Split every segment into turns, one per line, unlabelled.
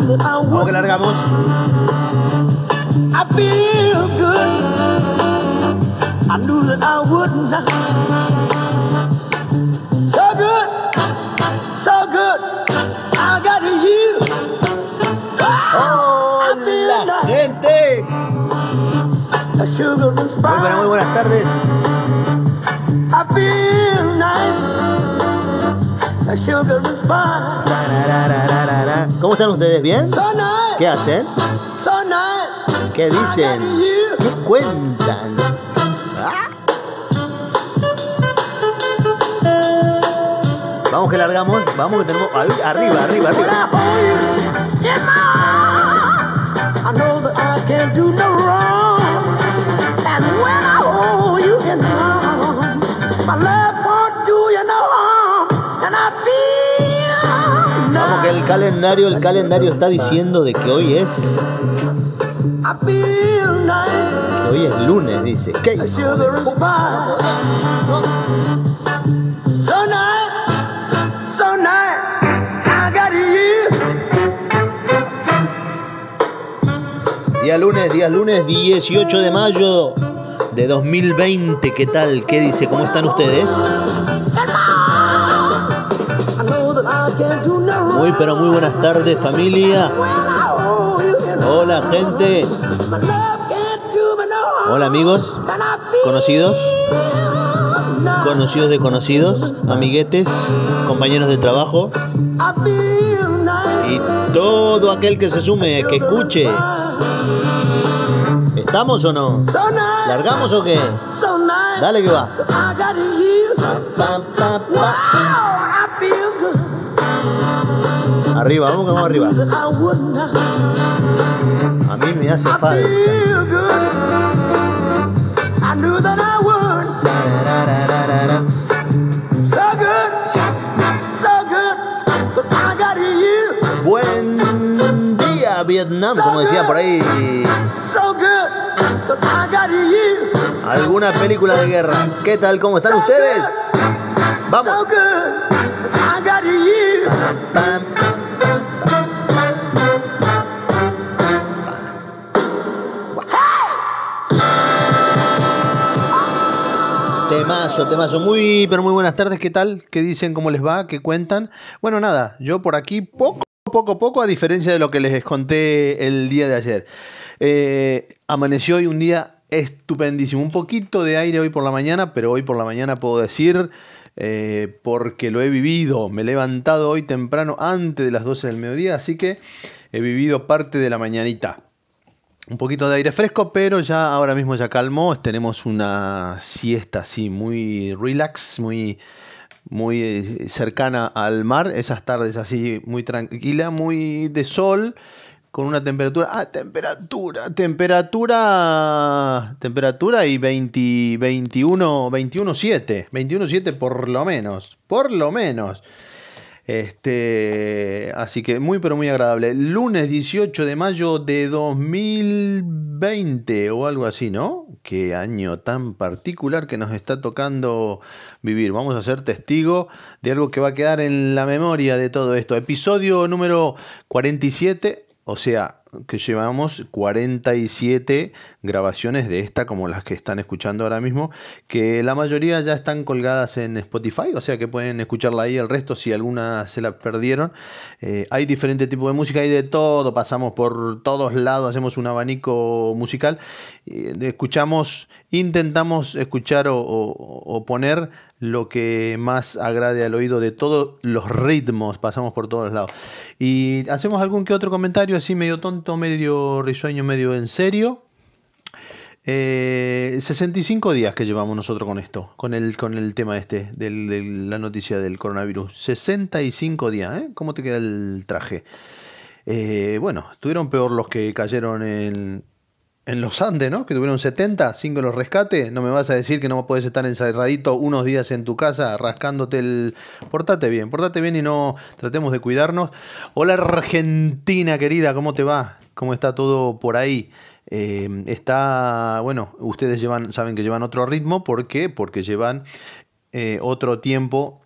Vamos que largamos.
I feel good. I knew that I would not. So good, so good. I got you.
Hola,
like
gente. Muy,
spice.
muy buenas tardes.
I feel nice.
¿Cómo están ustedes? ¿Bien? ¿Qué hacen? ¿Qué dicen? ¿Qué cuentan? Ah. Vamos que largamos, vamos que tenemos. Arriba, arriba, arriba.
hold you in my arms, I know that I can't do no wrong.
Calendario, el calendario está diciendo de que hoy es. Hoy es lunes, dice. Día lunes, día lunes 18 de mayo de 2020. ¿Qué tal? ¿Qué dice? ¿Cómo están ustedes? Muy, pero muy buenas tardes, familia. Hola, gente. Hola, amigos. Conocidos, conocidos de conocidos, amiguetes, compañeros de trabajo y todo aquel que se sume, que escuche. ¿Estamos o no? ¿Largamos o qué? Dale que va. Arriba, vamos que vamos arriba. A mí me hace falta. Buen día, Vietnam, como decía por ahí. Alguna película de guerra. ¿Qué tal? ¿Cómo están ustedes? Vamos.
good. I
Temazo, temazo. Muy, pero muy buenas tardes. ¿Qué tal? ¿Qué dicen? ¿Cómo les va? ¿Qué cuentan? Bueno, nada, yo por aquí poco, poco, poco, a diferencia de lo que les conté el día de ayer. Eh, amaneció hoy un día estupendísimo. Un poquito de aire hoy por la mañana, pero hoy por la mañana puedo decir, eh, porque lo he vivido. Me he levantado hoy temprano, antes de las 12 del mediodía, así que he vivido parte de la mañanita. Un poquito de aire fresco, pero ya ahora mismo ya calmó. Tenemos una siesta así muy relax, muy, muy eh, cercana al mar. Esas tardes así muy tranquila, muy de sol, con una temperatura. Ah, temperatura, temperatura, temperatura y 20, 21, 21.7, 21.7 por lo menos, por lo menos. Este, así que muy pero muy agradable. Lunes 18 de mayo de 2020 o algo así, ¿no? Qué año tan particular que nos está tocando vivir. Vamos a ser testigo de algo que va a quedar en la memoria de todo esto. Episodio número 47, o sea, que llevamos 47 grabaciones de esta como las que están escuchando ahora mismo, que la mayoría ya están colgadas en Spotify, o sea que pueden escucharla ahí, el resto si alguna se la perdieron. Eh, hay diferente tipo de música, hay de todo, pasamos por todos lados, hacemos un abanico musical, eh, escuchamos, intentamos escuchar o, o- o poner lo que más agrade al oído de todos los ritmos, pasamos por todos lados. Y hacemos algún que otro comentario así medio tonto, medio risueño, medio en serio. Eh, 65 días que llevamos nosotros con esto, con el, con el tema este, de la noticia del coronavirus. 65 días, ¿eh? ¿Cómo te queda el traje? Eh, bueno, estuvieron peor los que cayeron en, en los Andes, ¿no? Que tuvieron 70, 5 los rescates. No me vas a decir que no puedes estar encerradito unos días en tu casa rascándote el... Portate bien, portate bien y no tratemos de cuidarnos. Hola Argentina querida, ¿cómo te va? ¿Cómo está todo por ahí? Eh, está, bueno, ustedes llevan, saben que llevan otro ritmo. ¿Por qué? Porque llevan eh, otro tiempo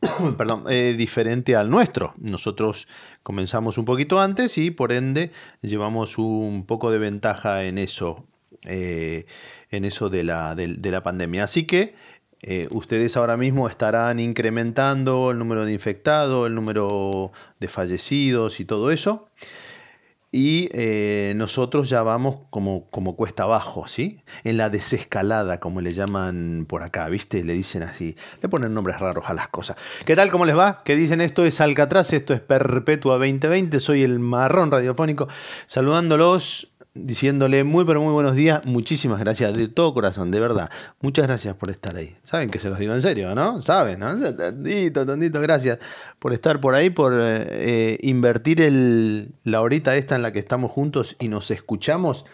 perdón, eh, diferente al nuestro. Nosotros comenzamos un poquito antes y por ende llevamos un poco de ventaja en eso, eh, en eso de la, de, la pandemia. Así que eh, ustedes ahora mismo estarán incrementando el número de infectados, el número de fallecidos y todo eso. Y eh, nosotros ya vamos como, como cuesta abajo, ¿sí? En la desescalada, como le llaman por acá, ¿viste? Le dicen así, le ponen nombres raros a las cosas. ¿Qué tal? ¿Cómo les va? ¿Qué dicen? Esto es Alcatraz, esto es Perpetua 2020, soy el marrón radiofónico, saludándolos diciéndole muy pero muy buenos días. Muchísimas gracias de todo corazón, de verdad. Muchas gracias por estar ahí. Saben que se los digo en serio, ¿no? Saben, ¿no? Tantito, tantito, gracias por estar por ahí, por eh, invertir la horita esta en la que estamos juntos y nos escuchamos.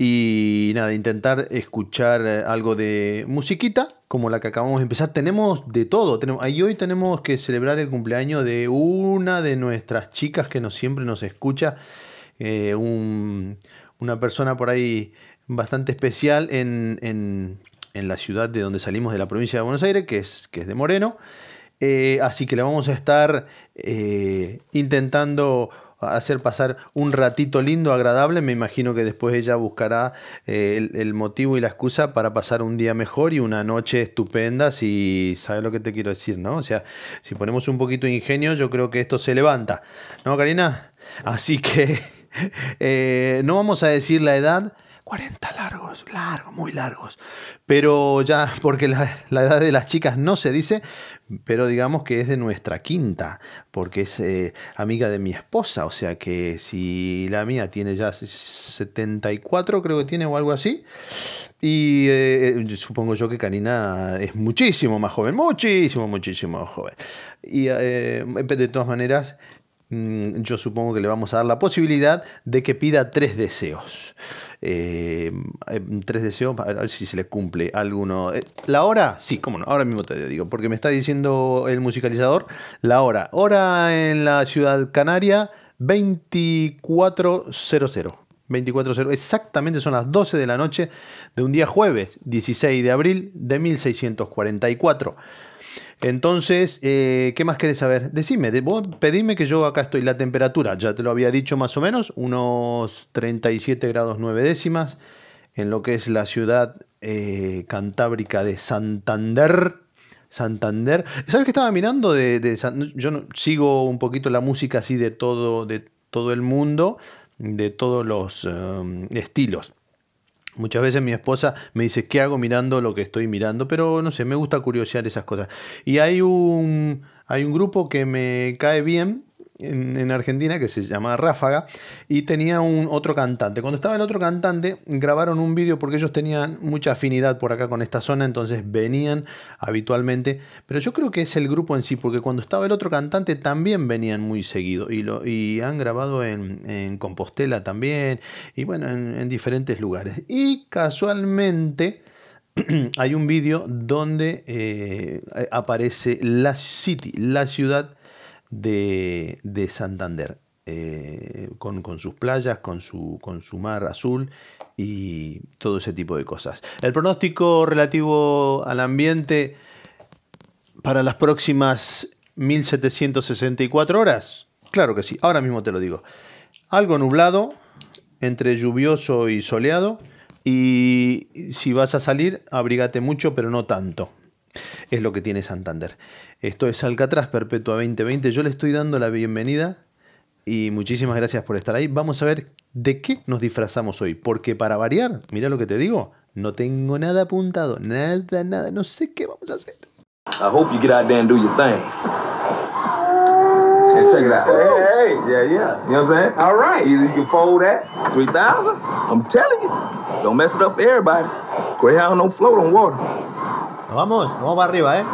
Y nada, intentar escuchar eh, algo de musiquita, como la que acabamos de empezar. Tenemos de todo. Tenemos, ahí hoy tenemos que celebrar el cumpleaños de una de nuestras chicas que nos, siempre nos escucha eh, un, una persona por ahí bastante especial en, en, la ciudad de donde salimos de la provincia de Buenos Aires, que es, que es de Moreno. Eh, así que le vamos a estar eh, intentando hacer pasar un ratito lindo, agradable. Me imagino que después ella buscará el, el, motivo y la excusa para pasar un día mejor y una noche estupenda, si sabes lo que te quiero decir, ¿no? O sea, si ponemos un poquito de ingenio, yo creo que esto se levanta, ¿no, Karina? Así que eh, no vamos a decir la edad. 40 largos, largos, muy largos. Pero ya, porque la, edad de las chicas no se dice, pero digamos que es de nuestra quinta, porque es eh, amiga de mi esposa. O sea que si la mía tiene ya 74, creo que tiene o algo así. Y eh, supongo yo que Karina es muchísimo más joven, muchísimo, muchísimo joven. Y eh, de todas maneras, yo supongo que le vamos a dar la posibilidad de que pida tres deseos. Eh, tres deseos, a ver si se le cumple alguno. Eh, ¿La hora? Sí, cómo no, ahora mismo te digo, porque me está diciendo el musicalizador la hora. Hora en la ciudad canaria, 2400. 24.0. Exactamente son las 12 de la noche de un día jueves, 16 de abril de 1644. Entonces, eh, ¿qué más querés saber? Decime, vos pedime que yo acá estoy. La temperatura, ya te lo había dicho más o menos, unos 37 grados 9 décimas en lo que es la ciudad eh, cantábrica de Santander. Santander. ¿Sabes que estaba mirando? De, yo no, sigo un poquito la música así de todo, de todo el mundo, de todos los um, estilos. Muchas veces mi esposa me dice, ¿qué hago mirando lo que estoy mirando? Pero no sé, me gusta curiosear esas cosas. Y hay un, hay un grupo que me cae bien, en, en, Argentina que se llama Ráfaga y tenía un otro cantante. Cuando estaba el otro cantante grabaron un vídeo porque ellos tenían mucha afinidad por acá con esta zona, entonces venían habitualmente. Pero yo creo que es el grupo en sí, porque cuando estaba el otro cantante también venían muy seguido y, lo, y han grabado en, Compostela también y bueno, en, en diferentes lugares. Y casualmente hay un vídeo donde eh, aparece la city, la ciudad de, de Santander, eh, con, con, sus playas, con su, con su mar azul y todo ese tipo de cosas. El pronóstico relativo al ambiente para las próximas 1764 horas, claro que sí, ahora mismo te lo digo. Algo nublado, entre lluvioso y soleado, y si vas a salir, abrígate mucho, pero no tanto. Es lo que tiene Santander. Esto es Alcatraz Perpetua 2020. Yo le estoy dando la bienvenida y muchísimas gracias por estar ahí. Vamos a ver de qué nos disfrazamos hoy. Porque para variar, mira lo que te digo, no tengo nada apuntado. Nada, nada. No sé qué vamos a hacer.
I hope you get out there and do your thing. And check it out. Hey, hey, yeah, yeah. You know what I'm saying? All right. Either you can fold that, 3,000. I'm telling you. Don't mess it up for everybody. Greyhound don't float on water.
Nos vamos, vamos para arriba, ¿eh?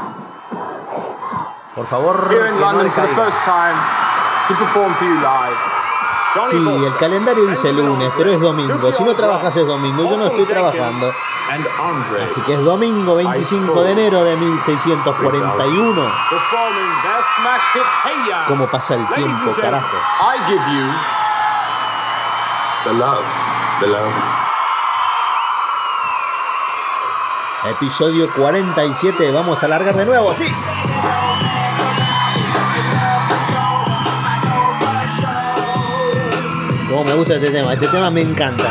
Por favor. Sí, el calendario dice lunes, pero es domingo. Si no trabajas es domingo. Yo no estoy trabajando. Así que es domingo 25 de enero de 1641. ¿Cómo pasa el tiempo, carajo? Episodio 47. Vamos a alargar de nuevo, sí. Como me gusta este tema. Este tema me encanta.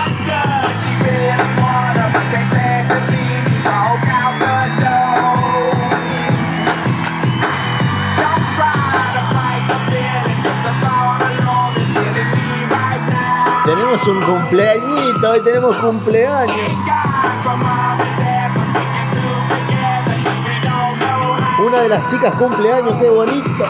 Tenemos un cumpleañito, hoy tenemos cumpleaños. Una de las chicas cumpleaños, qué bonito.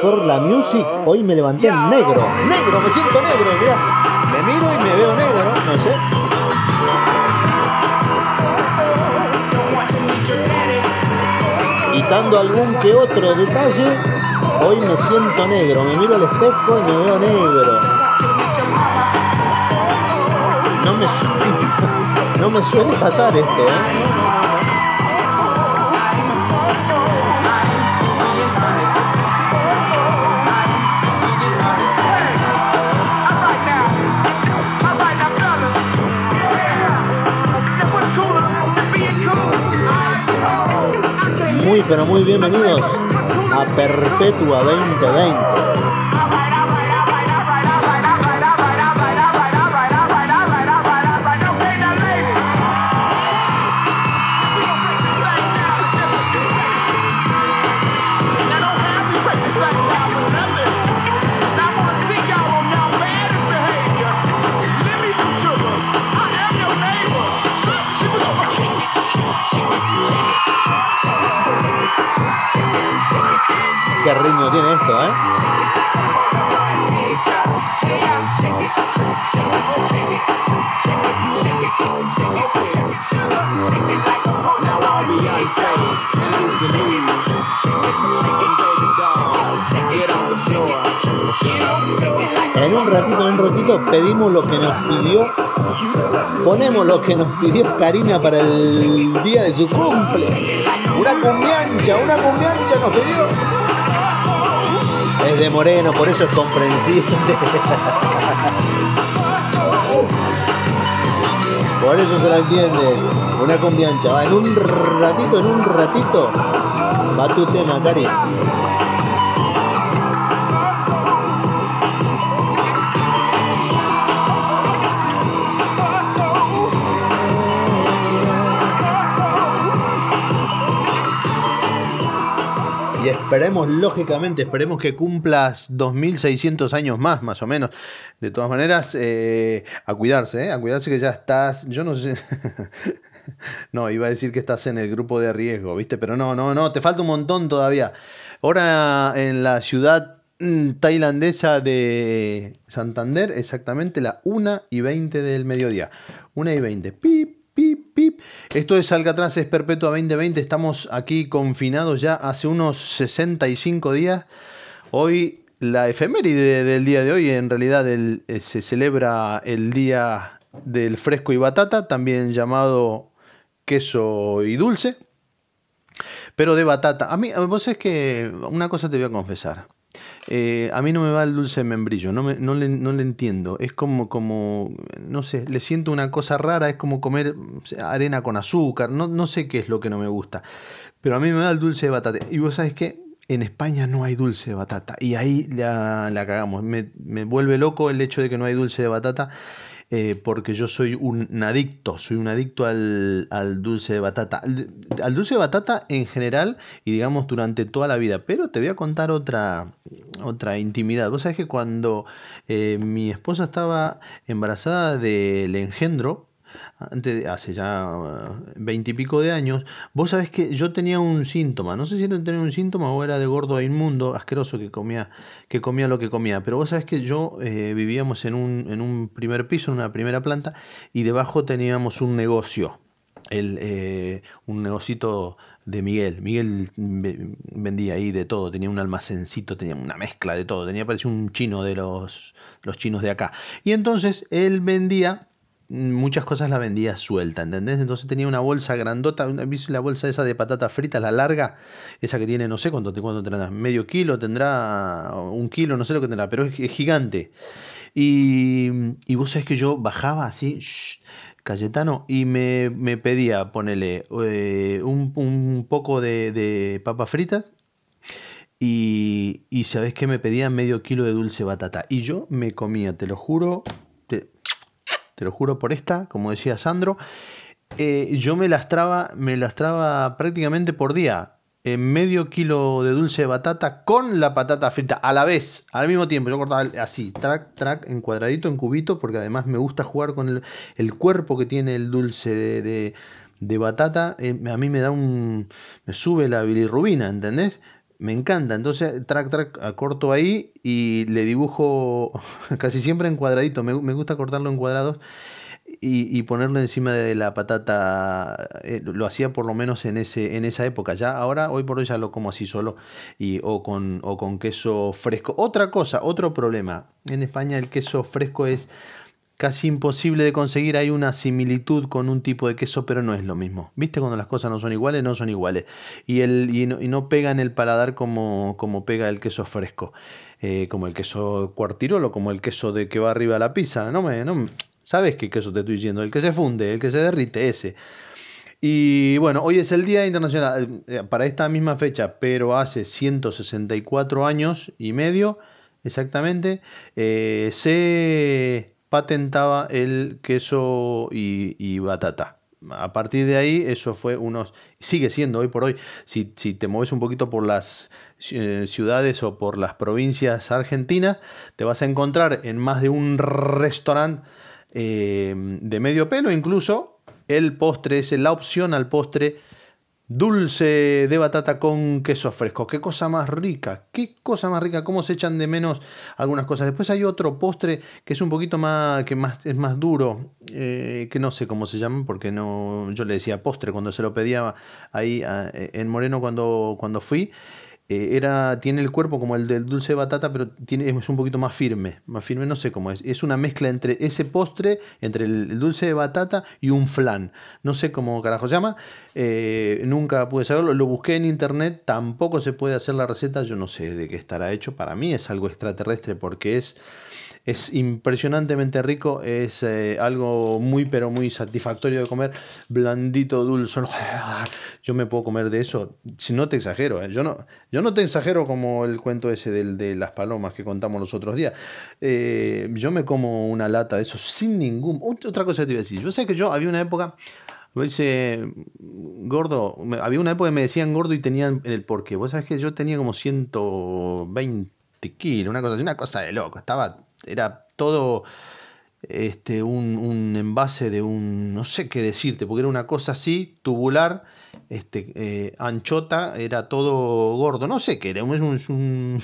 Por la music, hoy me levanté en negro. Negro, me siento negro, mirá. Me miro y me veo negro, no sé. Quitando algún que otro detalle, hoy me siento negro. Me miro al espejo y me veo negro. No me, no me suele pasar esto, ¿eh? Pero muy bienvenidos a Perpetua 2020. Tiene esto, ¿eh? En un ratito, en un ratito pedimos lo que nos pidió. Ponemos lo que nos pidió Karina para el día de su cumple. Una cumbiancha, una cumbiancha nos pidió. Es de Moreno, por eso es comprensible. Por eso se la entiende. Una cumbiancha. Va, en un ratito, en un ratito. Va tu tema, Cari. Esperemos, lógicamente, esperemos que cumplas 2600 años más, más o menos. De todas maneras, eh, a cuidarse, ¿eh? a cuidarse que ya estás, yo no sé. no, iba a decir que estás en el grupo de riesgo, ¿viste? Pero no, no, no, te falta un montón todavía. Ahora en la ciudad mm, tailandesa de Santander, exactamente la 1 y 20 del mediodía. 1 y 20. Pip, pip, pip. Esto es Alcatraz es Perpetua 2020. Estamos aquí confinados ya hace unos 65 días. Hoy, la efeméride del día de hoy, en realidad eh, se celebra el día del fresco y batata, también llamado queso y dulce. Pero de batata. A mí, vos es que una cosa te voy a confesar. Eh, a mí no me va el dulce de membrillo, no, me- no, le, no le entiendo. Es como, como, no sé, le siento una cosa rara, es como comer arena con azúcar, no, no sé qué es lo que no me gusta. Pero a mí me da el dulce de batata. Y vos sabés que en España no hay dulce de batata. Y ahí la, la cagamos. Me, me vuelve loco el hecho de que no hay dulce de batata eh, porque yo soy un adicto, soy un adicto al, al dulce de batata. Al, dulce de batata en general y digamos durante toda la vida. Pero te voy a contar otra, otra intimidad. Vos sabés que cuando eh, mi esposa estaba embarazada del engendro, antes de- hace ya veintipico de años, vos sabés que yo tenía un síntoma, no sé si era tenía un síntoma o era de gordo e inmundo, asqueroso que comía, que comía lo que comía, pero vos sabés que yo eh, vivíamos en un, en un primer piso, en una primera planta, y debajo teníamos un negocio, el, eh, un negocito de Miguel. Miguel ve- vendía ahí de todo, tenía un almacencito, tenía una mezcla de todo, tenía parecía un chino de los, los chinos de acá. Y entonces él vendía muchas cosas la vendía suelta, ¿entendés? Entonces tenía una bolsa grandota, una, ¿viste la bolsa esa de patatas fritas, la larga, esa que tiene, no sé cuánto, cuánto tendrá, medio kilo, tendrá un kilo, no sé lo que tendrá, pero es, gigante. Y, y vos sabés que yo bajaba así, shh, Cayetano, y me, me pedía, ponele, eh, un, poco de, de papas fritas, y, y sabés que me pedía medio kilo de dulce batata. Y yo me comía, te lo juro, te, te lo juro por esta, como decía Sandro, eh, yo me lastraba, me lastraba prácticamente por día. eh, medio kilo de dulce de batata con la patata frita a la vez, al mismo tiempo. Yo cortaba así, track, track, en cuadradito, en cubito, porque además me gusta jugar con el, cuerpo que tiene el dulce de, de- de batata. eh, a mí me da un. me sube la bilirrubina, ¿entendés? Me encanta. Entonces, track, track, corto ahí y le dibujo casi siempre en cuadradito. Me, gusta cortarlo en cuadrados y, y ponerlo encima de la patata. eh, lo hacía por lo menos en, ese, en esa época. Ya ahora, hoy por hoy, ya lo como así solo y, o, con, o con queso fresco. Otra cosa, otro problema. En España el queso fresco es casi imposible de conseguir. Hay una similitud con un tipo de queso, pero no es lo mismo. ¿Viste? Cuando las cosas no son iguales, no son iguales. Y, el, y, no, y no pega en el paladar como, como pega el queso fresco. Eh, como el queso cuartirolo, como el queso de que va arriba a la pizza. No me, no ¿Sabes qué queso te estoy diciendo? El que se funde, el que se derrite, ese. Y bueno, hoy es el Día Internacional eh, para esta misma fecha, pero hace 164 años y medio exactamente, eh, se patentaba el queso y, y batata. A partir de ahí, eso fue unos. Sigue siendo hoy por hoy. Si, te mueves un poquito por las eh, ciudades o por las provincias argentinas, te vas a encontrar en más de un restaurante eh, de medio pelo, incluso el postre es la opción al postre dulce de batata con queso fresco. Qué cosa más rica, qué cosa más rica, cómo se echan de menos algunas cosas. Después hay otro postre que es un poquito más, que más, es más duro, eh, que no sé cómo se llama, porque no, yo le decía postre cuando se lo pedía ahí a- en Moreno cuando, cuando fui. Eh, era, tiene el cuerpo como el del dulce de batata, pero tiene, es un poquito más firme. Más firme, no sé cómo es. Es una mezcla entre ese postre, entre el, dulce de batata y un flan. No sé cómo carajo se llama. eh, nunca pude saberlo. Lo busqué en internet. Tampoco se puede hacer la receta. Yo no sé de qué estará hecho. Para mí es algo extraterrestre porque es. Es impresionantemente rico, es eh, algo muy pero muy satisfactorio de comer, blandito, dulce. Yo me puedo comer de eso, si no te exagero, ¿eh? yo, no, yo no te exagero como el cuento ese del, de las palomas que contamos los otros días. Eh, yo me como una lata de eso sin ningún... Otra cosa que te iba a decir, yo sé que yo había una época... Me dice, gordo, había una época que me decían gordo y tenían el porqué. Vos sabés que yo tenía como 120 kilos, una cosa así, una cosa de loco. Estaba, era todo este, un, un envase de un, no sé qué decirte, porque era una cosa así, tubular, este, eh, anchota, era todo gordo, no sé qué era, un,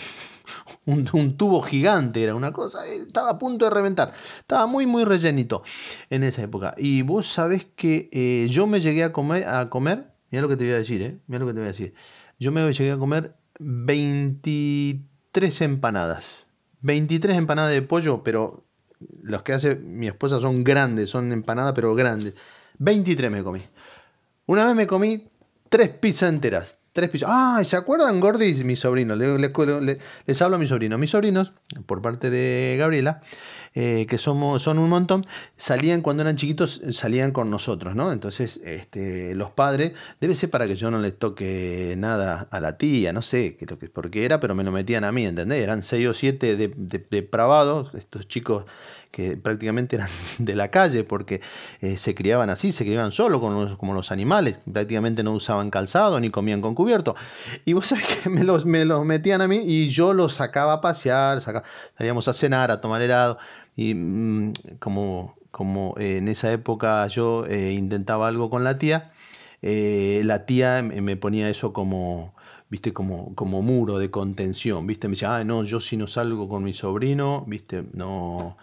un, un, tubo gigante, era una cosa, estaba a punto de reventar, estaba muy, muy rellenito en esa época. Y vos sabés que eh, yo me llegué a comer, a comer, mira lo que te a decir, eh, mira lo que te voy a decir, yo me llegué a comer 23 empanadas, 23 empanadas de pollo, pero los que hace mi esposa son grandes, son empanadas, pero grandes. 23 me comí. Una vez me comí tres pizzas enteras. Tres pizzas. Ah, ¿se acuerdan, Gordis? Mis sobrinos. Le- le- le- les hablo a mis sobrinos. Mis sobrinos, por parte de Gabriela, eh, que somos, son un montón, salían cuando eran chiquitos, salían con nosotros, ¿no? Entonces, este, los padres, debe ser para que yo no les toque nada a la tía, no sé qué lo que, por qué era, pero me lo metían a mí, ¿entendés? Eran seis o siete de- de- depravados, estos chicos que prácticamente eran de la calle porque eh, se criaban así, se criaban solo con los- como los animales, prácticamente no usaban calzado ni comían con cubierto. Y vos sabés que me los, me los metían a mí y yo los sacaba a pasear, saca- salíamos a cenar, a tomar helado y mm, como, como eh, en esa época yo eh, intentaba algo con la tía, eh, la tía me ponía eso como viste, como, como muro de contención, viste, me decía, ah, no, yo si no salgo con mi sobrino, viste, no,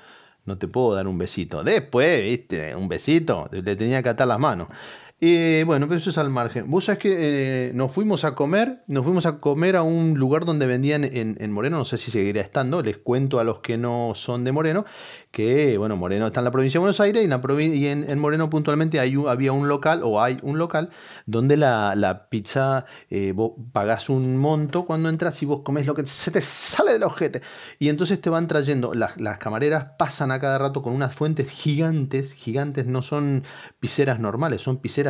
no te puedo dar un besito. Después, viste, un besito, le tenía que atar las manos. Bueno, pero eso es al margen. Vos sabés que eh, nos fuimos a comer, nos fuimos a comer a un lugar donde vendían en, en Moreno, no sé si seguirá estando, les cuento a los que no son de Moreno, que bueno, Moreno está en la provincia de Buenos Aires y en, Moreno puntualmente hay había un local o hay un local donde la, la pizza, eh, pagás un monto cuando entras y vos comés lo que se te sale del ojete. Y entonces te van trayendo, las, las camareras pasan a cada rato con unas fuentes gigantes, gigantes, no son pizzeras normales, son pizzeras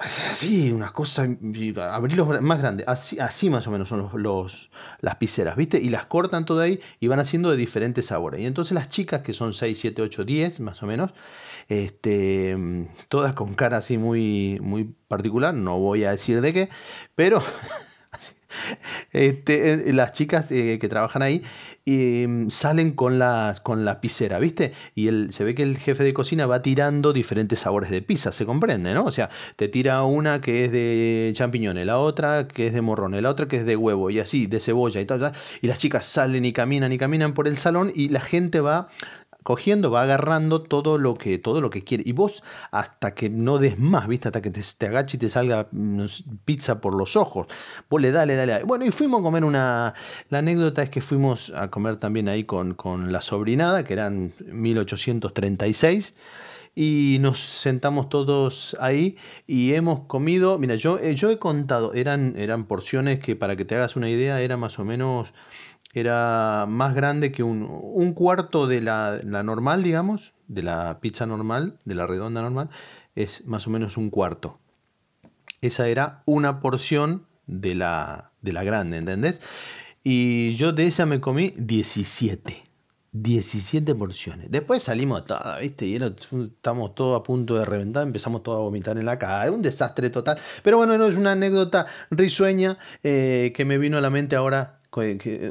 así, unas cosas, abrirlos más grandes, así, así más o menos son los, las pizzeras, ¿viste? Y las cortan todo ahí y van haciendo de diferentes sabores. Y entonces las chicas, que son 6, 7, 8, 10 más o menos, este, todas con cara así muy, muy particular, no voy a decir de qué, pero este, eh, las chicas eh, que trabajan ahí eh, salen con, las, con la pizzera, ¿viste? Y él, se ve que el jefe de cocina va tirando diferentes sabores de pizza, se comprende, ¿no? O sea, te tira una que es de champiñones, la otra que es de morrones, la otra que es de huevo, y así, de cebolla y tal. Y las chicas salen y caminan y caminan por el salón y la gente va cogiendo, va agarrando todo lo que todo lo que quiere. Y vos hasta que no des más, ¿viste? Hasta que te, te agache y te salga mm, pizza por los ojos. Vos le dale, dale. Bueno, y fuimos a comer una... La anécdota es que fuimos a comer también ahí con, con la sobrinada, que eran 1836. Y nos sentamos todos ahí y hemos comido, mira, yo, eh, yo he contado, eran, eran porciones que para que te hagas una idea era más o menos era más grande que un, un cuarto de la, la normal, digamos, de la pizza normal, de la redonda normal, es más o menos un cuarto. Esa era una porción de la, de la grande, ¿entendés? Y yo de esa me comí 17. 17 porciones. Después salimos todas, ¿viste? Y era, estamos todos a punto de reventar, empezamos todos a vomitar en la cara. Un desastre total. Pero bueno, no es una anécdota risueña eh, que me vino a la mente ahora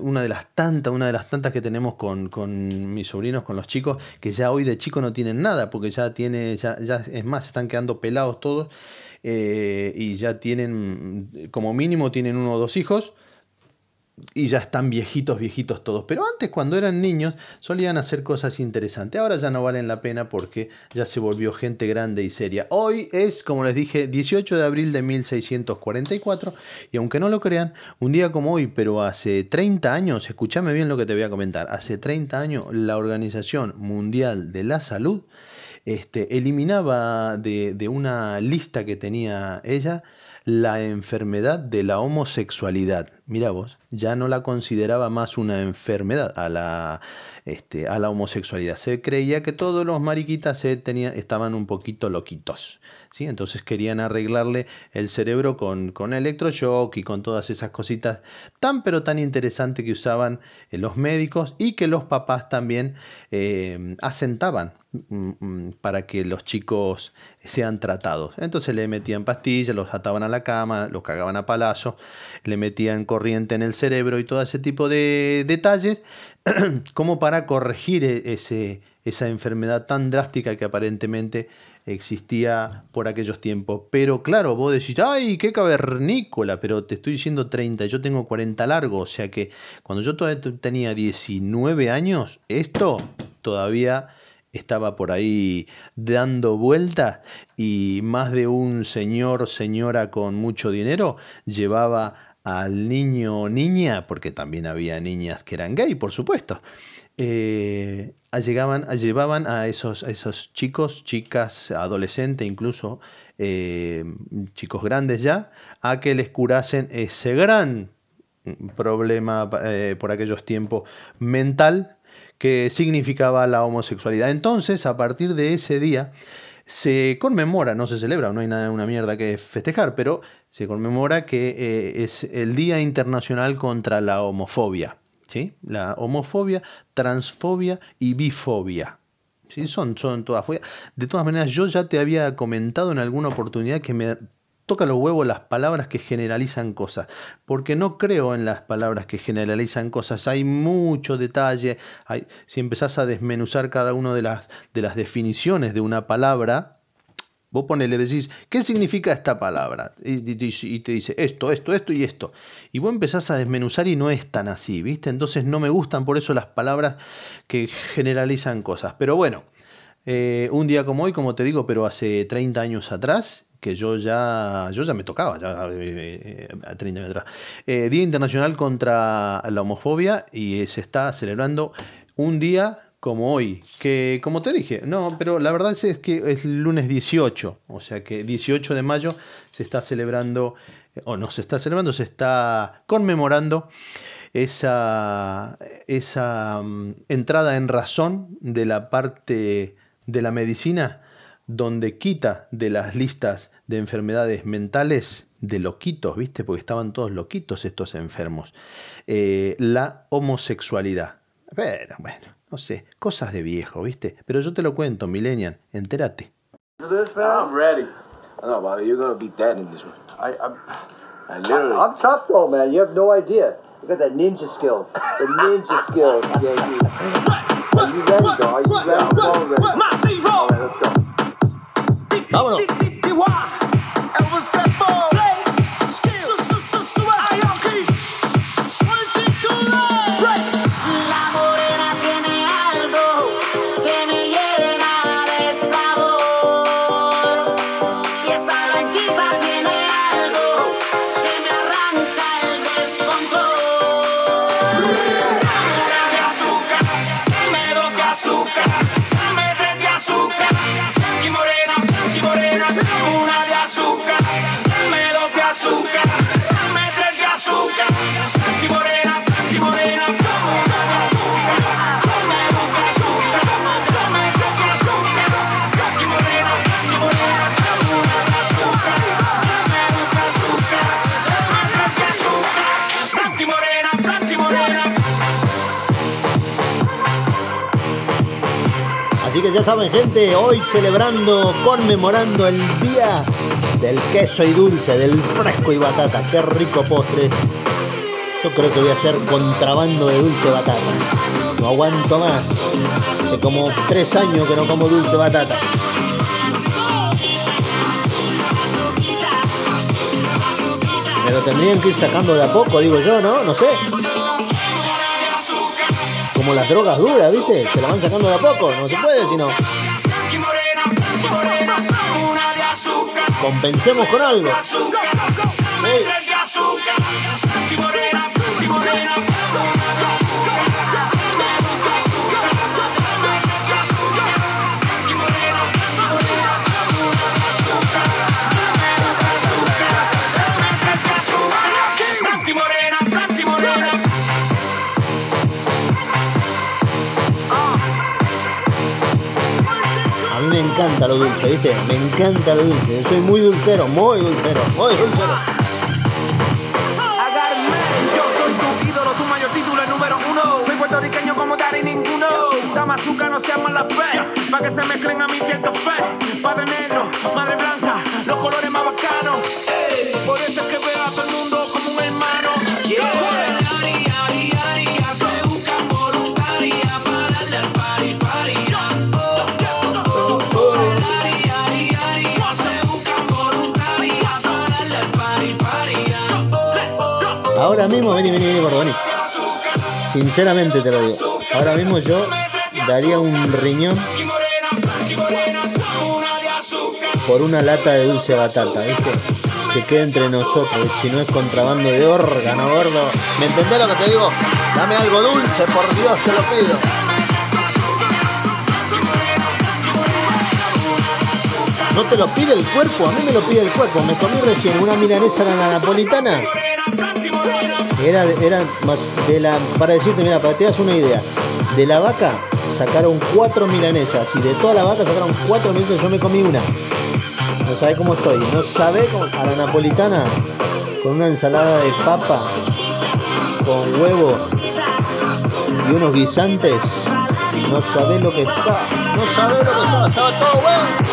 una de las tantas, una de las tantas que tenemos con, con mis sobrinos, con los chicos, que ya hoy de chico no tienen nada, porque ya tiene, ya, ya es más, están quedando pelados todos, eh, y ya tienen, como mínimo, tienen uno o dos hijos, y ya están viejitos, viejitos todos. Pero antes, cuando eran niños, solían hacer cosas interesantes. Ahora ya no valen la pena porque ya se volvió gente grande y seria. Hoy es, como les dije, 18 de abril de 1644. Y aunque no lo crean, un día como hoy, pero hace 30 años, escúchame bien lo que te voy a comentar. Hace 30 años, la Organización Mundial de la Salud este, eliminaba de, de una lista que tenía ella la enfermedad de la homosexualidad. Mira vos, ya no la consideraba más una enfermedad a la, este, a la homosexualidad. Se creía que todos los mariquitas se estaban un poquito loquitos. ¿Sí? Entonces querían arreglarle el cerebro con, con electroshock y con todas esas cositas tan pero tan interesantes que usaban eh, los médicos y que los papás también eh, asentaban mm, mm, para que los chicos sean tratados. Entonces le metían pastillas, los ataban a la cama, los cagaban a palazo, le metían corriente en el cerebro y todo ese tipo de detalles como para corregir e- ese, esa enfermedad tan drástica que aparentemente existía por aquellos tiempos. Pero claro, vos decís, ay, qué cavernícola, pero te estoy diciendo 30, yo tengo 40 largo, o sea que cuando yo todavía tenía 19 años, esto todavía estaba por ahí dando vueltas y más de un señor, señora con mucho dinero llevaba al niño o niña, porque también había niñas que eran gay, por supuesto, eh, llevaban a esos, a esos chicos, chicas, adolescentes, incluso eh, chicos grandes ya, a que les curasen ese gran problema eh, por aquellos tiempos mental que significaba la homosexualidad. Entonces, a partir de ese día, se conmemora, no se celebra, no hay nada, una mierda que festejar, pero se conmemora que eh, es el Día Internacional contra la Homofobia. ¿Sí? La homofobia, transfobia y bifobia. ¿sí? Son, son todas. De todas maneras, yo ya te había comentado en alguna oportunidad que me toca los huevos las palabras que generalizan cosas, porque no creo en las palabras que generalizan cosas, hay mucho detalle, si empezás a desmenuzar cada una de las, de las definiciones de una palabra, Vos ponele, decís, ¿qué significa esta palabra? Y, te dice esto, esto, esto y esto. Y vos empezás a desmenuzar y no es tan así, ¿viste? Entonces no me gustan por eso las palabras que generalizan cosas. Pero bueno, eh, un día como hoy, como te digo, pero hace 30 años atrás, que yo ya, yo ya me tocaba, ya eh, eh, 30 años atrás. Eh, día Internacional contra la Homofobia y eh, se está celebrando un día como hoy, que como te dije, no, pero la verdad es, que es lunes 18, o sea que 18 de mayo se está celebrando, o no se está celebrando, se está conmemorando esa, esa mm, entrada en razón de la parte de la medicina donde quita de las listas de enfermedades mentales de loquitos, ¿viste? Porque estaban todos loquitos estos enfermos. eh, la homosexualidad. Pero, bueno, no sé, cosas de viejo, ¿viste? Pero yo te lo cuento, Millennial, entérate.
I'm ready.
No, Bobby, you're gonna beat that in this one.
I, I'm,
I literally.
I'm tough though, man. You have no idea. You got that ninja skills. The ninja skills. Are you ready, dog? Are you ready? I'm all ready. All right, let's go.
Vámonos. Así que ya saben, gente, hoy celebrando, conmemorando el día del queso y dulce, del fresco y batata. Qué rico postre. Yo creo que voy a hacer contrabando de dulce batata. No aguanto más. Hace como tres años que no como dulce batata. Me lo tendrían que ir sacando de a poco, digo yo, ¿no? No sé. Como las drogas duras, ¿viste? Se la van sacando de a poco. No se puede, sino compensemos con algo.
azúcar,
encanta lo dulce, ¿viste? Me encanta lo dulce. Soy muy dulcero, muy dulcero, muy dulcero.
Yo soy tu ídolo, tu mayor título, número uno. Soy puertorriqueño como Dari ninguno. Dame azúcar, no seas mala fe. Pa' que se mezclen a mi piel café. Padre negro, madre blanca, los colores más bacanos.
Ahora mismo, vení, vení, vení, gordo, vení. Sinceramente te lo digo. Ahora mismo yo daría un riñón por una lata de dulce batata, ¿viste? Que quede entre nosotros, si no es contrabando de órgano, gordo. ¿Me entendés lo que te digo? Dame algo dulce, por Dios, te lo pido. No te lo pide el cuerpo, a mí me lo pide el cuerpo. Me comí recién una milanesa la napolitana. Era, era más de la. Para decirte, mira, para que te das una idea. De la vaca sacaron cuatro milanesas. Y de toda la vaca sacaron cuatro milanesas. Yo me comí una. No sabe cómo estoy. No sabe cómo. A la napolitana. Con una ensalada de papa. Con huevo. Y unos guisantes. No sabe lo que está. No sabe lo que estaba. Estaba todo bueno.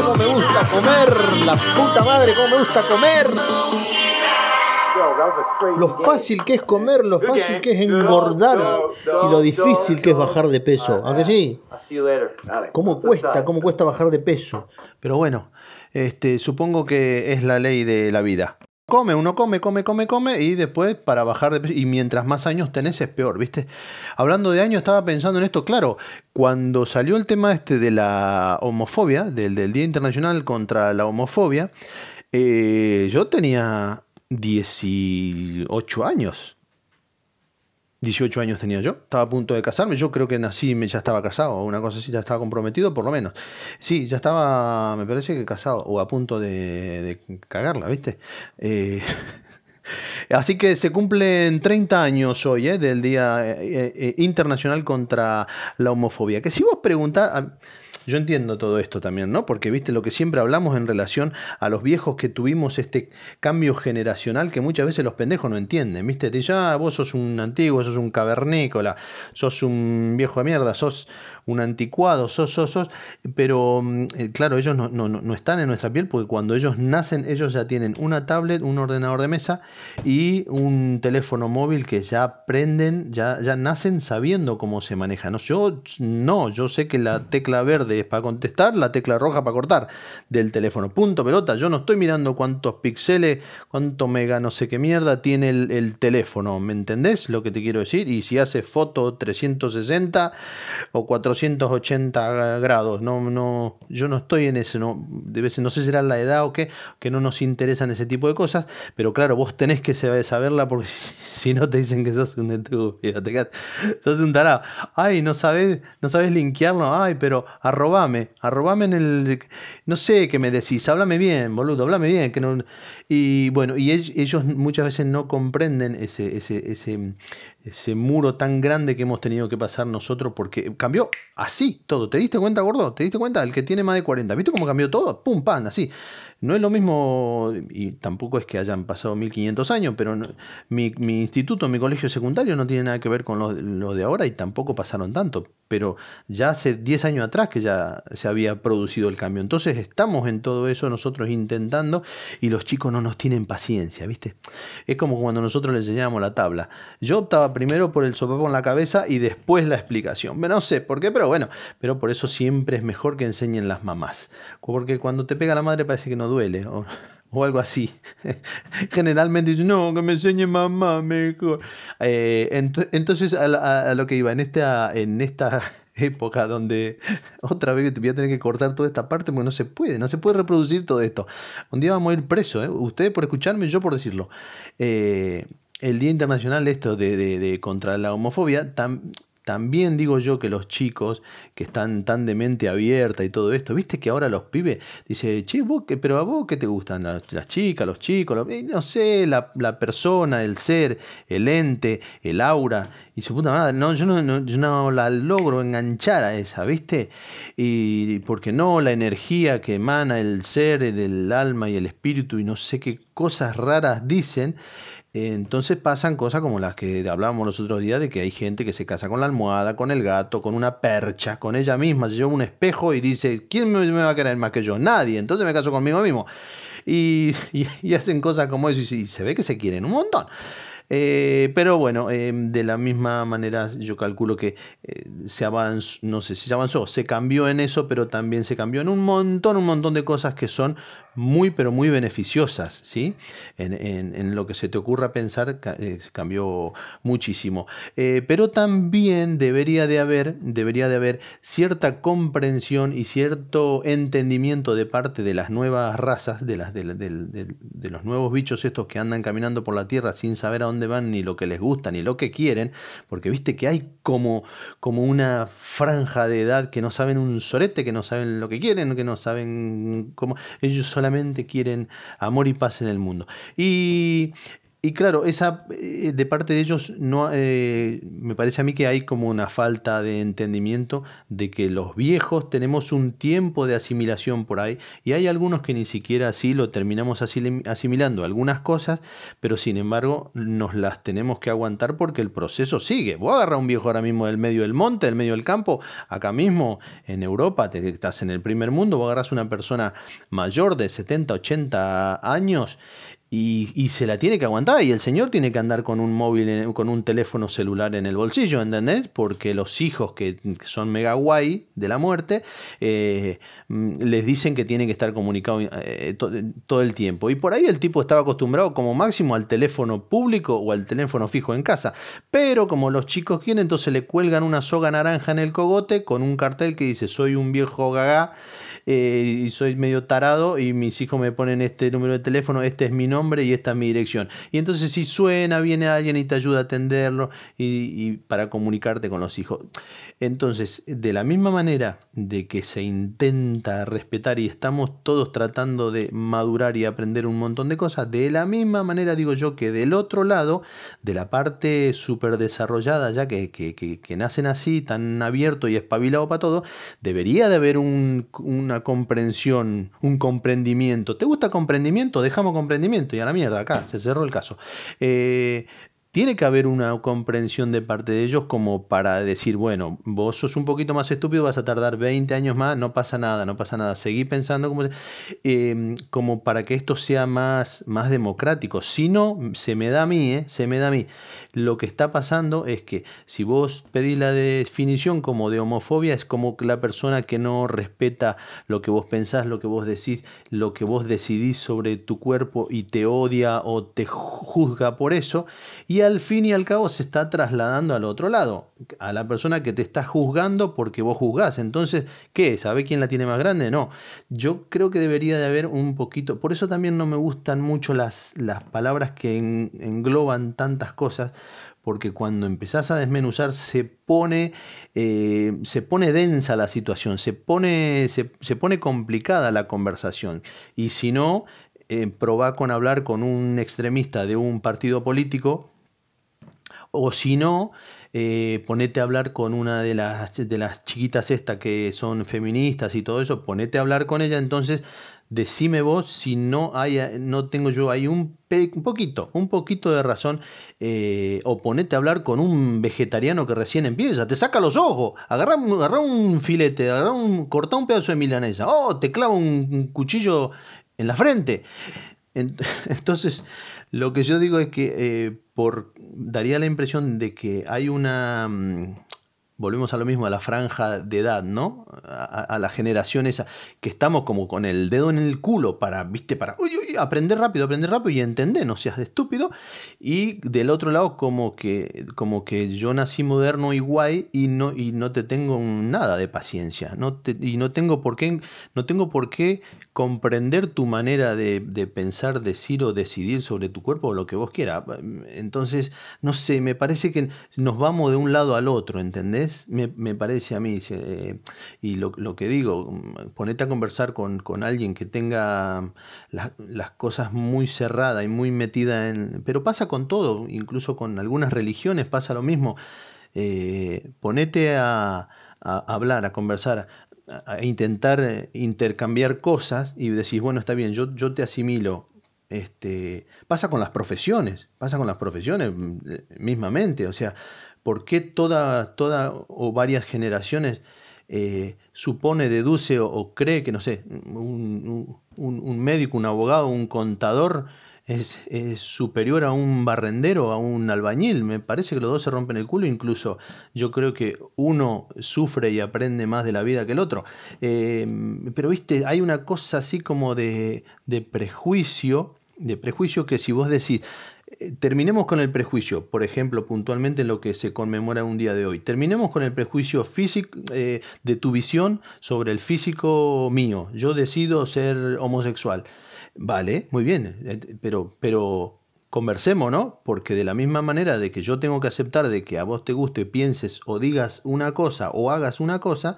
Cómo me gusta comer. La puta madre, cómo me gusta comer. Lo fácil que es comer, lo fácil que es engordar y lo difícil que es bajar de peso. Aunque sí, cómo cuesta, cómo cuesta bajar de peso. Pero bueno, este, supongo que es la ley de la vida. Come, uno come, come, come, come y después para bajar de peso. Y mientras más años tenés es peor, ¿viste? Hablando de años, estaba pensando en esto, claro, cuando salió el tema este de la homofobia, del, del Día Internacional contra la Homofobia, eh, yo tenía 18 años. 18 años tenía yo, estaba a punto de casarme, yo creo que nací, ya estaba casado, una cosa así, ya estaba comprometido por lo menos. Sí, ya estaba, me parece que casado, o a punto de, cagarla, ¿viste? Eh, así que se cumplen 30 años hoy, ¿eh? Del Día eh, eh, Internacional contra la Homofobia. Que si vos preguntás... yo entiendo todo esto también, ¿no? Porque viste lo que siempre hablamos en relación a los viejos que tuvimos este cambio generacional que muchas veces los pendejos no entienden, ¿viste? Te dicen, ah, vos sos un antiguo, sos un cavernícola, sos un viejo de mierda, sos un anticuado, sos, sos, sos. Pero mm, eh, claro, ellos no, no no están en nuestra piel porque cuando ellos nacen, ellos ya tienen una tablet, un ordenador de mesa y un teléfono móvil que ya aprenden, ya, ya nacen sabiendo cómo se maneja. No, yo no, yo sé que la tecla verde es para contestar, la tecla roja para cortar del teléfono. Punto pelota. Yo no estoy mirando cuántos píxeles, cuánto mega no sé qué mierda tiene el, el teléfono. ¿Me entendés lo que te quiero decir? Y si hace foto 360 o 480 grados. No, no, yo no estoy en eso. No, debe ser- no sé si será la edad o qué, que no nos interesan ese tipo de cosas. Pero claro, vos tenés que saber- saberla porque si no te dicen que sos un estúpido. Te sos un tarado. Ay, no sabes, no sabes linkearlo. Ay, pero arrobame, arrobame en el. No sé qué me decís, háblame bien, boludo, háblame bien. Que no, y bueno, y ell- ellos muchas veces no comprenden ese, ese, ese, ese muro tan grande que hemos tenido que pasar nosotros porque cambió así todo. ¿Te diste cuenta, gordo? ¿Te diste cuenta? El que tiene más de 40. ¿Viste cómo cambió todo? Pum, pan, así. No es lo mismo, y tampoco es que hayan pasado 1500 años, pero mi, mi instituto, mi colegio secundario no tiene nada que ver con lo de ahora y tampoco pasaron tanto. Pero ya hace 10 años atrás que ya se había producido el cambio. Entonces estamos en todo eso nosotros intentando y los chicos no nos tienen paciencia, ¿viste? Es como cuando nosotros les enseñábamos la tabla. Yo optaba primero por el sopapo en la cabeza y después la explicación. No sé por qué, pero bueno, pero por eso siempre es mejor que enseñen las mamás. Porque cuando te pega la madre parece que no duele. O, algo así. Generalmente dicen, no, que me enseñe mamá mejor. Eh, ent- entonces, a, a- a lo que iba, en esta, en esta época donde otra vez voy a tener que cortar toda esta parte porque no se puede, no se puede reproducir todo esto. Un día vamos a ir preso, ¿eh? ustedes por escucharme, yo por decirlo. Eh, el Día Internacional de esto de, de- de contra la homofobia, también digo yo que los chicos que están tan de mente abierta y todo esto, viste que ahora los pibes dice, che, pero a vos qué te gustan las, chicas, los chicos, los- no sé, la, persona, el ser, el ente, el aura, y su puta madre, no, yo no, no- yo no la logro enganchar a esa, viste, y porque no, la energía que emana el ser del alma y el espíritu y no sé qué cosas raras dicen. Entonces pasan cosas como las que hablábamos los otros días de que hay gente que se casa con la almohada, con el gato, con una percha, con ella misma, se lleva un espejo y dice, ¿quién me, va a querer más que yo? Nadie, entonces me caso conmigo mismo. Y, hacen cosas como eso y, se- ve que se quieren un montón. Eh, pero bueno, eh, de la misma manera yo calculo que eh, se avanzó, no sé si se avanzó, se cambió en eso, pero también se cambió en un montón, un montón de cosas que son muy, pero muy beneficiosas, ¿sí? En, en- lo que se te ocurra pensar, eh, cambió muchísimo. Eh, pero también debería de haber, debería de haber cierta comprensión y cierto entendimiento de parte de las nuevas razas, de, las, de los nuevos bichos estos que andan caminando por la Tierra sin saber a dónde van, ni lo que les gusta, ni lo que quieren, porque viste que hay como, como una franja de edad que no saben un sorete, que no saben lo que quieren, que no saben cómo. Ellos solamente quieren amor y paz en el mundo. Y. Y claro, esa eh, de parte de ellos no eh, me parece a mí que hay como una falta de entendimiento de que los viejos tenemos un tiempo de asimilación por ahí y hay algunos que ni siquiera así lo terminamos asimilando algunas cosas, pero sin embargo nos las tenemos que aguantar porque el proceso sigue. Vos agarras a un viejo ahora mismo del medio del monte, del medio del campo, acá mismo en Europa, te, estás en el primer mundo, vos agarras una persona mayor de 70, 80 años y, y se la tiene que aguantar y el señor tiene que andar con un móvil, en- con un teléfono celular en el bolsillo, ¿entendés? Porque los hijos que, son mega guay de la muerte eh, mm, les dicen que tienen que estar comunicados eh, to- todo el tiempo. Y por ahí el tipo estaba acostumbrado como máximo al teléfono público o al teléfono fijo en casa. Pero como los chicos quieren, entonces le cuelgan una soga naranja en el cogote con un cartel que dice soy un viejo gaga eh, y soy medio tarado y mis hijos me ponen este número de teléfono, este es mi nombre y esta es mi dirección. Y entonces si suena, viene alguien y te ayuda a atenderlo y, para comunicarte con los hijos. Entonces, de la misma manera de que se intenta respetar y estamos todos tratando de madurar y aprender un montón de cosas, de la misma manera digo yo que del otro lado, de la parte súper desarrollada ya que, que, nacen así, tan abierto y espabilado para todo, debería de haber un- comprensión, un comprendimiento. ¿Te gusta comprendimiento? Dejamos comprendimiento y a la mierda, acá se cerró el caso. Eh, tiene que haber una comprensión de parte de ellos como para decir, bueno, vos sos un poquito más estúpido, vas a tardar 20 años más, no pasa nada, no pasa nada, seguí pensando como, eh, como para que esto sea más, más democrático. Si no, se me da a mí, eh, se me da a mí. Lo que está pasando es que si vos pedís la definición como de homofobia, es como la persona que no respeta lo que vos pensás, lo que vos decís, lo que vos decidís sobre tu cuerpo y te odia o te juzga por eso, y al fin y al cabo se está trasladando al otro lado, a la persona que te está juzgando porque vos juzgás. Entonces, ¿qué? ¿Sabe quién la tiene más grande? No. Yo creo que debería de haber un poquito, por eso también no me gustan mucho las, las palabras que en- engloban tantas cosas, porque cuando empezás a desmenuzar se pone, eh, se pone densa la situación, se pone, se, se pone complicada la conversación. Y si no, eh, probá con hablar con un extremista de un partido político, o si no, eh, ponete a hablar con una de las, de las chiquitas estas que son feministas y todo eso, ponete a hablar con ella, entonces decime vos si no hay, no tengo yo ahí un, poquito, un poquito de razón, eh, o ponete a hablar con un vegetariano que recién empieza, te saca los ojos, agarra, agarra un filete, agarra un, corta un pedazo de milanesa, oh, te clava un cuchillo en la frente. En- Entonces, lo que yo digo es que eh, por, daría la impresión de que hay una... mm, Volvemos a lo mismo, a la franja de edad, ¿no? A- a la generación esa, que estamos como con el dedo en el culo para, viste, para uy, uy, aprender rápido, aprender rápido y entender, no seas estúpido. Y del otro lado, como que, como que yo nací moderno y guay y no, y no te tengo nada de paciencia. No te- y no tengo por qué, no tengo por qué comprender tu manera de, de pensar, decir o decidir sobre tu cuerpo o lo que vos quieras. Entonces, no sé, me parece que nos vamos de un lado al otro, ¿entendés? Me, me parece a mí. eh, y lo, lo que digo, ponete a conversar con, con alguien que tenga la- las cosas muy cerradas y muy metida en... Pero pasa con todo, incluso con algunas religiones pasa lo mismo. Eh, ponete a, hablar, a conversar, a, intentar eh, intercambiar cosas y decís, bueno, está bien, yo, yo te asimilo. Este, pasa con las profesiones, pasa con las profesiones mm, eh, mismamente. O sea, ¿por qué toda, toda o varias generaciones supone, deduce o, cree que, no sé, un- un médico, un abogado, un contador, es, es superior a un barrendero, a un albañil. Me parece que los dos se rompen el culo, incluso yo creo que uno sufre y aprende más de la vida que el otro. Eh, pero viste, hay una cosa así como de, de prejuicio, de prejuicio que si vos decís, Terminemos con el prejuicio, por ejemplo, puntualmente lo que se conmemora un día de hoy. Terminemos con el prejuicio físico eh, de tu visión sobre el físico mío. Yo decido ser homosexual. Vale, muy bien, eh, pero, pero conversemos, ¿no? Porque de la misma manera de que yo tengo que aceptar de que a vos te guste, pienses o digas una cosa o hagas una cosa,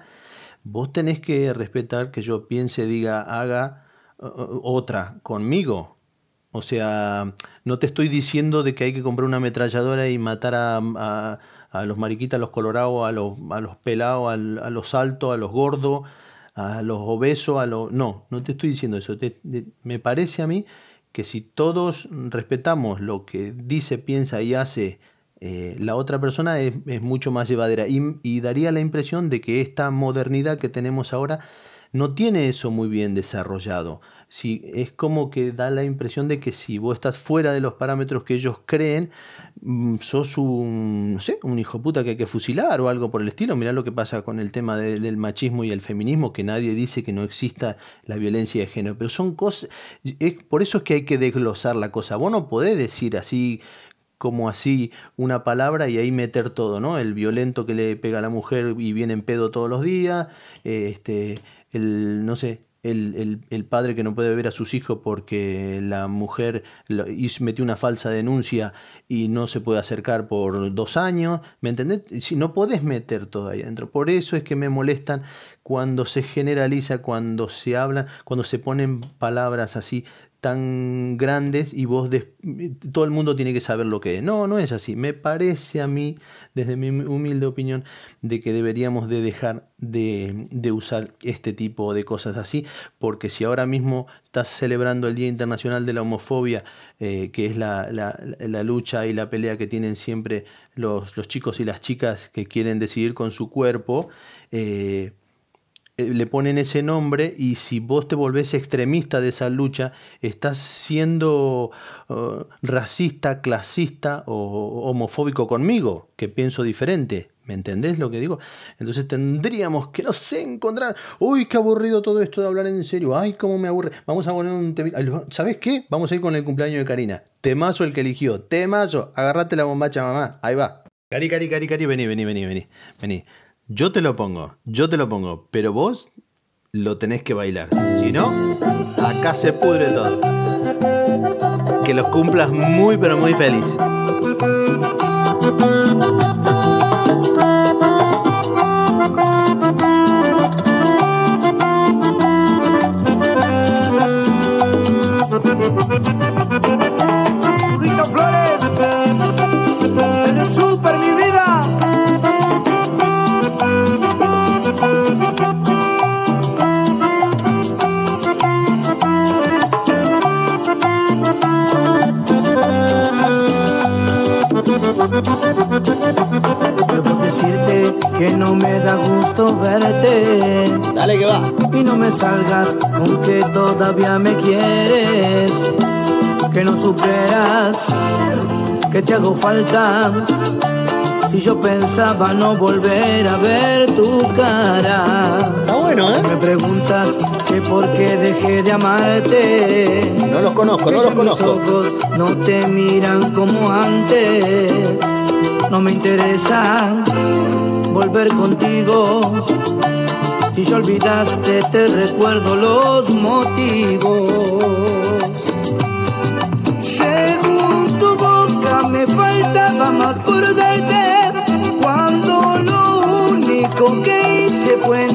vos tenés que respetar que yo piense, diga, haga otra conmigo. O sea, no te estoy diciendo de que hay que comprar una ametralladora y matar a, a- los mariquitas, a los colorados, a los, a los pelados, a, los altos, a los gordos, a los obesos, a los... No, no te estoy diciendo eso. Te- me parece a mí que si todos respetamos lo que dice, piensa y hace eh, la otra persona es, es mucho más llevadera y, y daría la impresión de que esta modernidad que tenemos ahora no tiene eso muy bien desarrollado. Si, es como que da la impresión de que si vos estás fuera de los parámetros que ellos creen, mm, sos un, no sé, un hijo puta que hay que fusilar o algo por el estilo. Mirá lo que pasa con el tema de- del machismo y el feminismo, que nadie dice que no exista la violencia de género. Pero son cosas, es, por eso es que hay que desglosar la cosa. Vos no podés decir así como así una palabra y ahí meter todo, ¿no? El violento que le pega a la mujer y viene en pedo todos los días, este, el, no sé, el, el- el padre que no puede ver a sus hijos porque la mujer metió una falsa denuncia y no se puede acercar por dos años, ¿me entendés? Si no podés meter todo ahí adentro. Por eso es que me molestan cuando se generaliza, cuando se habla, cuando se ponen palabras así tan grandes y vos des- todo el mundo tiene que saber lo que es. No, no es así. Me parece a mí, desde mi humilde opinión, de que deberíamos de dejar de, de usar este tipo de cosas así, porque si ahora mismo estás celebrando el Día Internacional de la Homofobia, eh, que es la, la- lucha y la pelea que tienen siempre los, los chicos y las chicas que quieren decidir con su cuerpo, eh, le ponen ese nombre y si vos te volvés extremista de esa lucha, estás siendo eh, racista, clasista o homofóbico conmigo, que pienso diferente. ¿Me entendés lo que digo? Entonces tendríamos que, no sé, encontrar... Uy, qué aburrido todo esto de hablar en serio. Ay, cómo me aburre. Vamos a poner un. ¿Sabés qué? Vamos a ir con el cumpleaños de Karina. Temazo el que eligió. Temazo. Agarrate la bombacha, mamá. Ahí va. Cari, cari, cari, cari. Vení, vení, vení, vení. Vení. Yo te lo pongo. Yo te lo pongo. Pero vos lo tenés que bailar. Si no, acá se pudre todo. Que los cumplas muy, pero muy feliz.
Debo decirte que no me da gusto verte.
Dale que va.
Y no me salgas con que todavía me quieres. Que no superas que te hago falta. Si yo pensaba no volver a ver tu cara.
Está bueno, ¿eh?
Me preguntas que por qué dejé de amarte.
No los conozco, no los
ya mis
conozco.
ojos no te miran como antes. No me interesa volver contigo. Si ya olvidaste, te recuerdo los motivos. Según tu boca me faltaba más por darte único que hice fue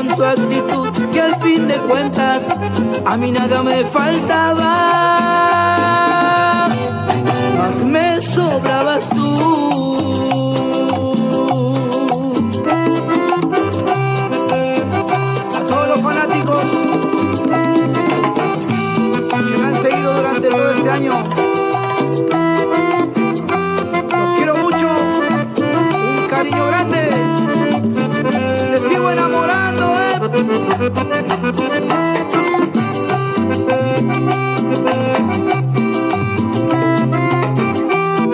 con tu actitud que al fin de cuentas a mí nada me faltaba, más me sobrabas tú. A todos los fanáticos que me han seguido durante todo este año.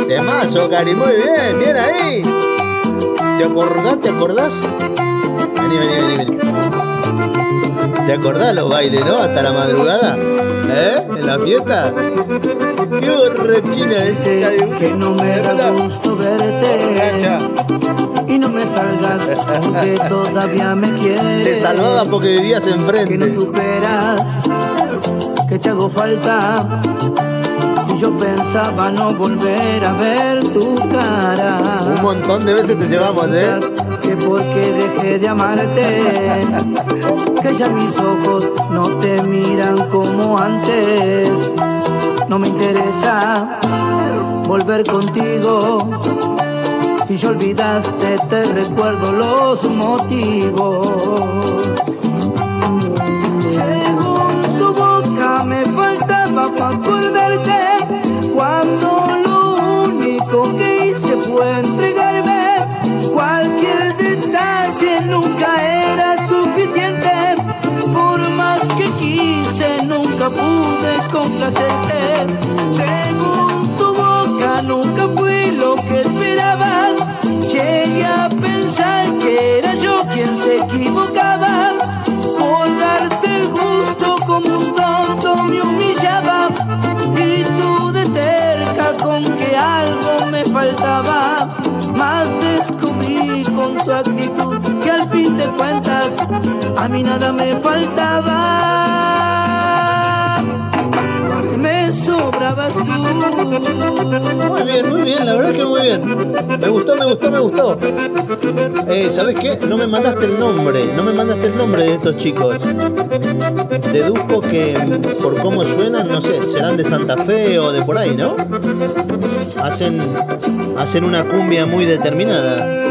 Temazo, Cari, muy bien, bien ahí. ¿Te acordás? ¿Te acordás? Vení, vení, vení, vení. ¿Te acordás los bailes, no? Hasta la madrugada. ¿Eh? ¿En la fiesta? Qué borrachina esta
que no me da gusto verte
Borracha.
No me salgas porque todavía me quieres.
Te salvaba porque vivías
que no
enfrente.
superas que te hago falta y yo pensaba no volver a ver tu cara
Un montón de veces te llevamos, ¿eh?
que porque dejé de amarte que ya mis ojos no te miran como antes no me interesa volver contigo si ya olvidaste te recuerdo los motivos. Según tu boca me faltaba para acordarte cuando lo único que hice fue entregarme cualquier detalle nunca era suficiente. Por más que quise nunca pude complacerte equivocaba por darte gusto como un tonto me humillaba y tú de cerca con que algo me faltaba más descubrí con tu actitud que al fin de cuentas a mí nada me faltaba
Muy bien, muy bien, la verdad que muy bien. Me gustó, me gustó, me gustó. Eh, ¿sabes qué? No me mandaste el nombre, no me mandaste el nombre de estos chicos. Deduzco que mm, por cómo suenan, no sé, serán de Santa Fe o de por ahí, ¿no? Hacen, hacen una cumbia muy determinada.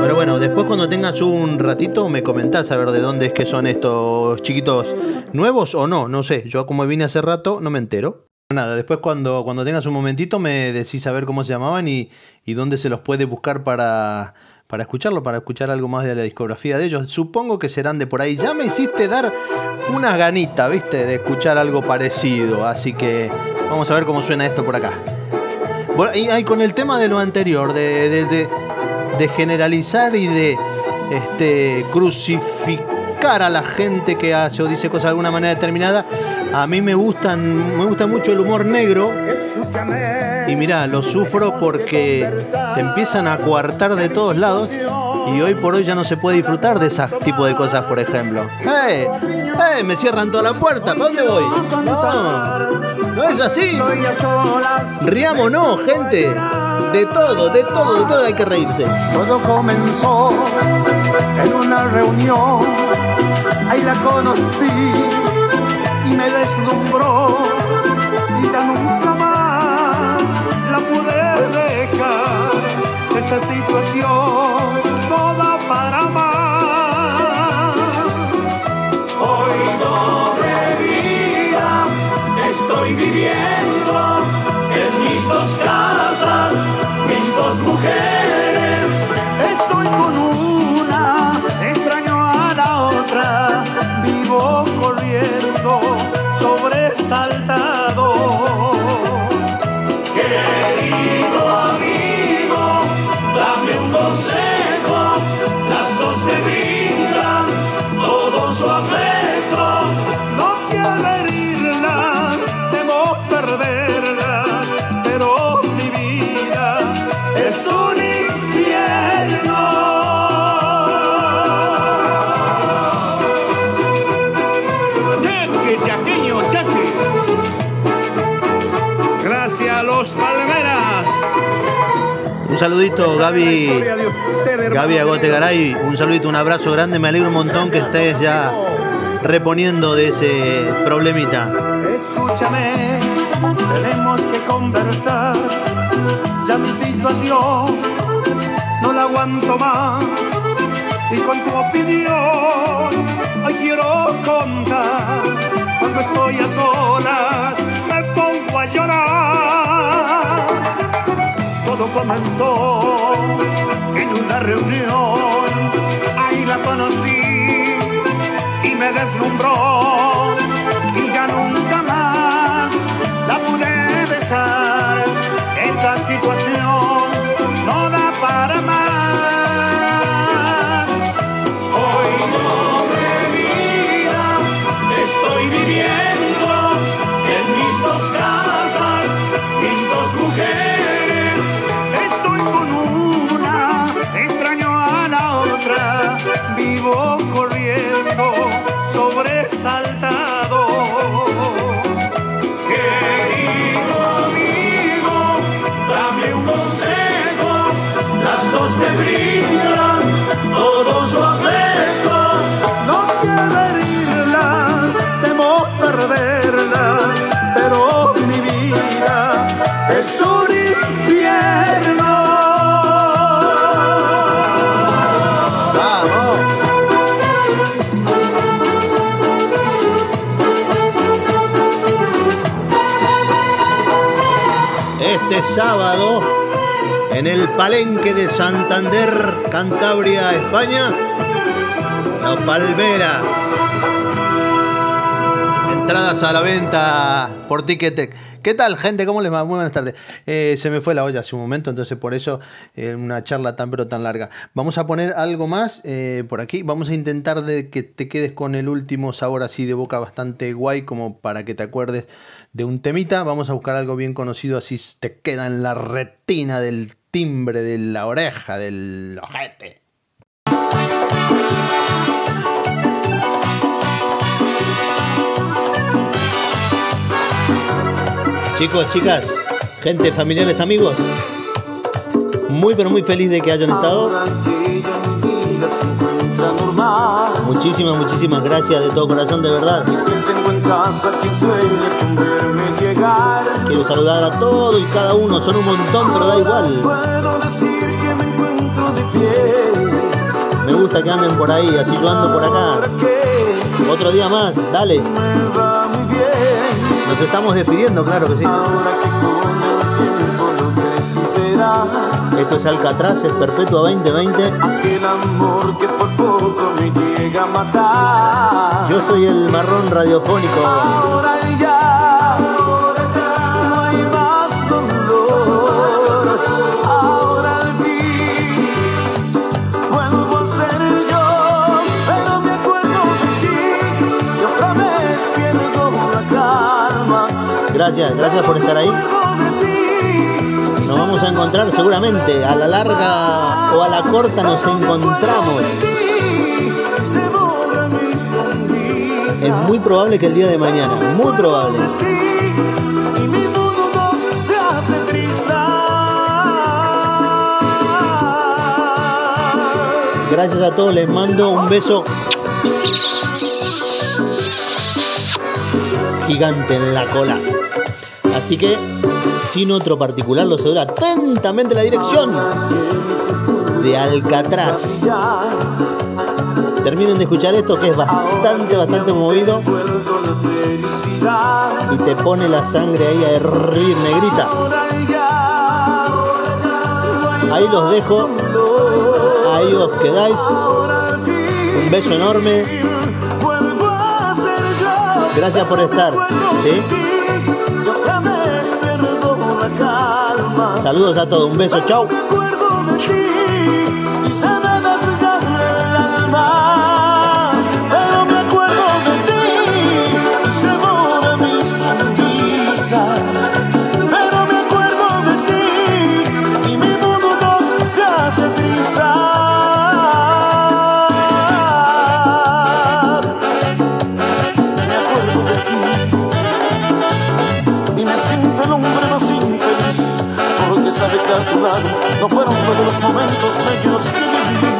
Pero bueno, después cuando tengas un ratito me comentás a ver de dónde es que son estos chiquitos nuevos o no, no sé. Yo como vine hace rato no me entero. Nada, después cuando, cuando tengas un momentito me decís a ver cómo se llamaban y, y dónde se los puede buscar para, para escucharlo, para escuchar algo más de la discografía de ellos. Supongo que serán de por ahí. Ya me hiciste dar una ganita, viste, de escuchar algo parecido. Así que vamos a ver cómo suena esto por acá. Bueno, y ahí con el tema de lo anterior, de- de generalizar y de este, crucificar a la gente que hace o dice cosas de alguna manera determinada, a mí me gustan, me gusta mucho el humor negro. Y mira, lo sufro porque te empiezan a coartar de todos lados y hoy por hoy ya no se puede disfrutar de ese tipo de cosas, por ejemplo. ¡Eh! ¡Eh! Me cierran toda la puerta, ¿para dónde voy? No, no es así. Riamos no, gente. De todo, de todo, de todo hay que reírse.
Todo comenzó en una reunión, ahí la conocí y me deslumbró y ya nunca más la pude dejar. Esta situación para
Un
saludito, Gaby. Gaby Agote Garay. Un saludito, un abrazo grande. Me alegro un montón que estés ya reponiendo de ese problemita.
Escúchame, tenemos que conversar. Ya mi situación no la aguanto más. Y con tu opinión hoy quiero contar. Cuando estoy a solas me pongo a llorar. Todo comenzó en una reunión. Ahí la conocí y me deslumbró
sábado, en el Palenque de Santander, Cantabria, España, La Palmera. Entradas a la venta por Ticketek. ¿Qué tal, gente? ¿Cómo les va? Muy buenas tardes. Eh, se me fue la olla hace un momento, entonces por eso eh, una charla tan pero tan larga. Vamos a poner algo más eh, por aquí. Vamos a intentar de que te quedes con el último sabor así de boca bastante guay, como para que te acuerdes de un temita. Vamos a buscar algo bien conocido, así te queda en la retina del timbre, de la oreja, del ojete. Chicos, chicas, gente, familiares, amigos, muy pero muy feliz de que hayan estado. Muchísimas, muchísimas gracias de todo corazón, de verdad.
Tengo en casa quien sueña con verme llegar.
Quiero saludar a todos y cada uno, son un montón, pero da igual.
Puedo decir que me encuentro de pie.
Me gusta que anden por ahí, así yo ando por acá. Otro día más, dale. Nos estamos despidiendo, claro que sí.
Ahora que con el tiempo logré superar
Esto es Alcatraz, es Perpetua 2020.
aquel amor que por poco me llega a matar.
Yo soy el marrón radiofónico.
Ahora ya, no hay más dolor. Ahora al fin vuelvo a ser yo, pero me acuerdo de ti y otra vez pierdo la calma.
Gracias, gracias por estar ahí. Vamos a encontrar seguramente. A la larga o a la corta nos encontramos. Es muy probable que el día de mañana, muy probable. Gracias a todos, les mando un beso gigante en la cola. Así que, sin otro particular, lo aseguro atentamente la dirección de Alcatraz. Terminen de escuchar esto que es bastante, bastante movido y te pone la sangre ahí a hervir, negrita. Ahí los dejo, ahí os quedáis. Un beso enorme, gracias por estar. ¿sí? Saludos a todos, un beso, chau.
Lado no fueron todos los momentos bellos que viví.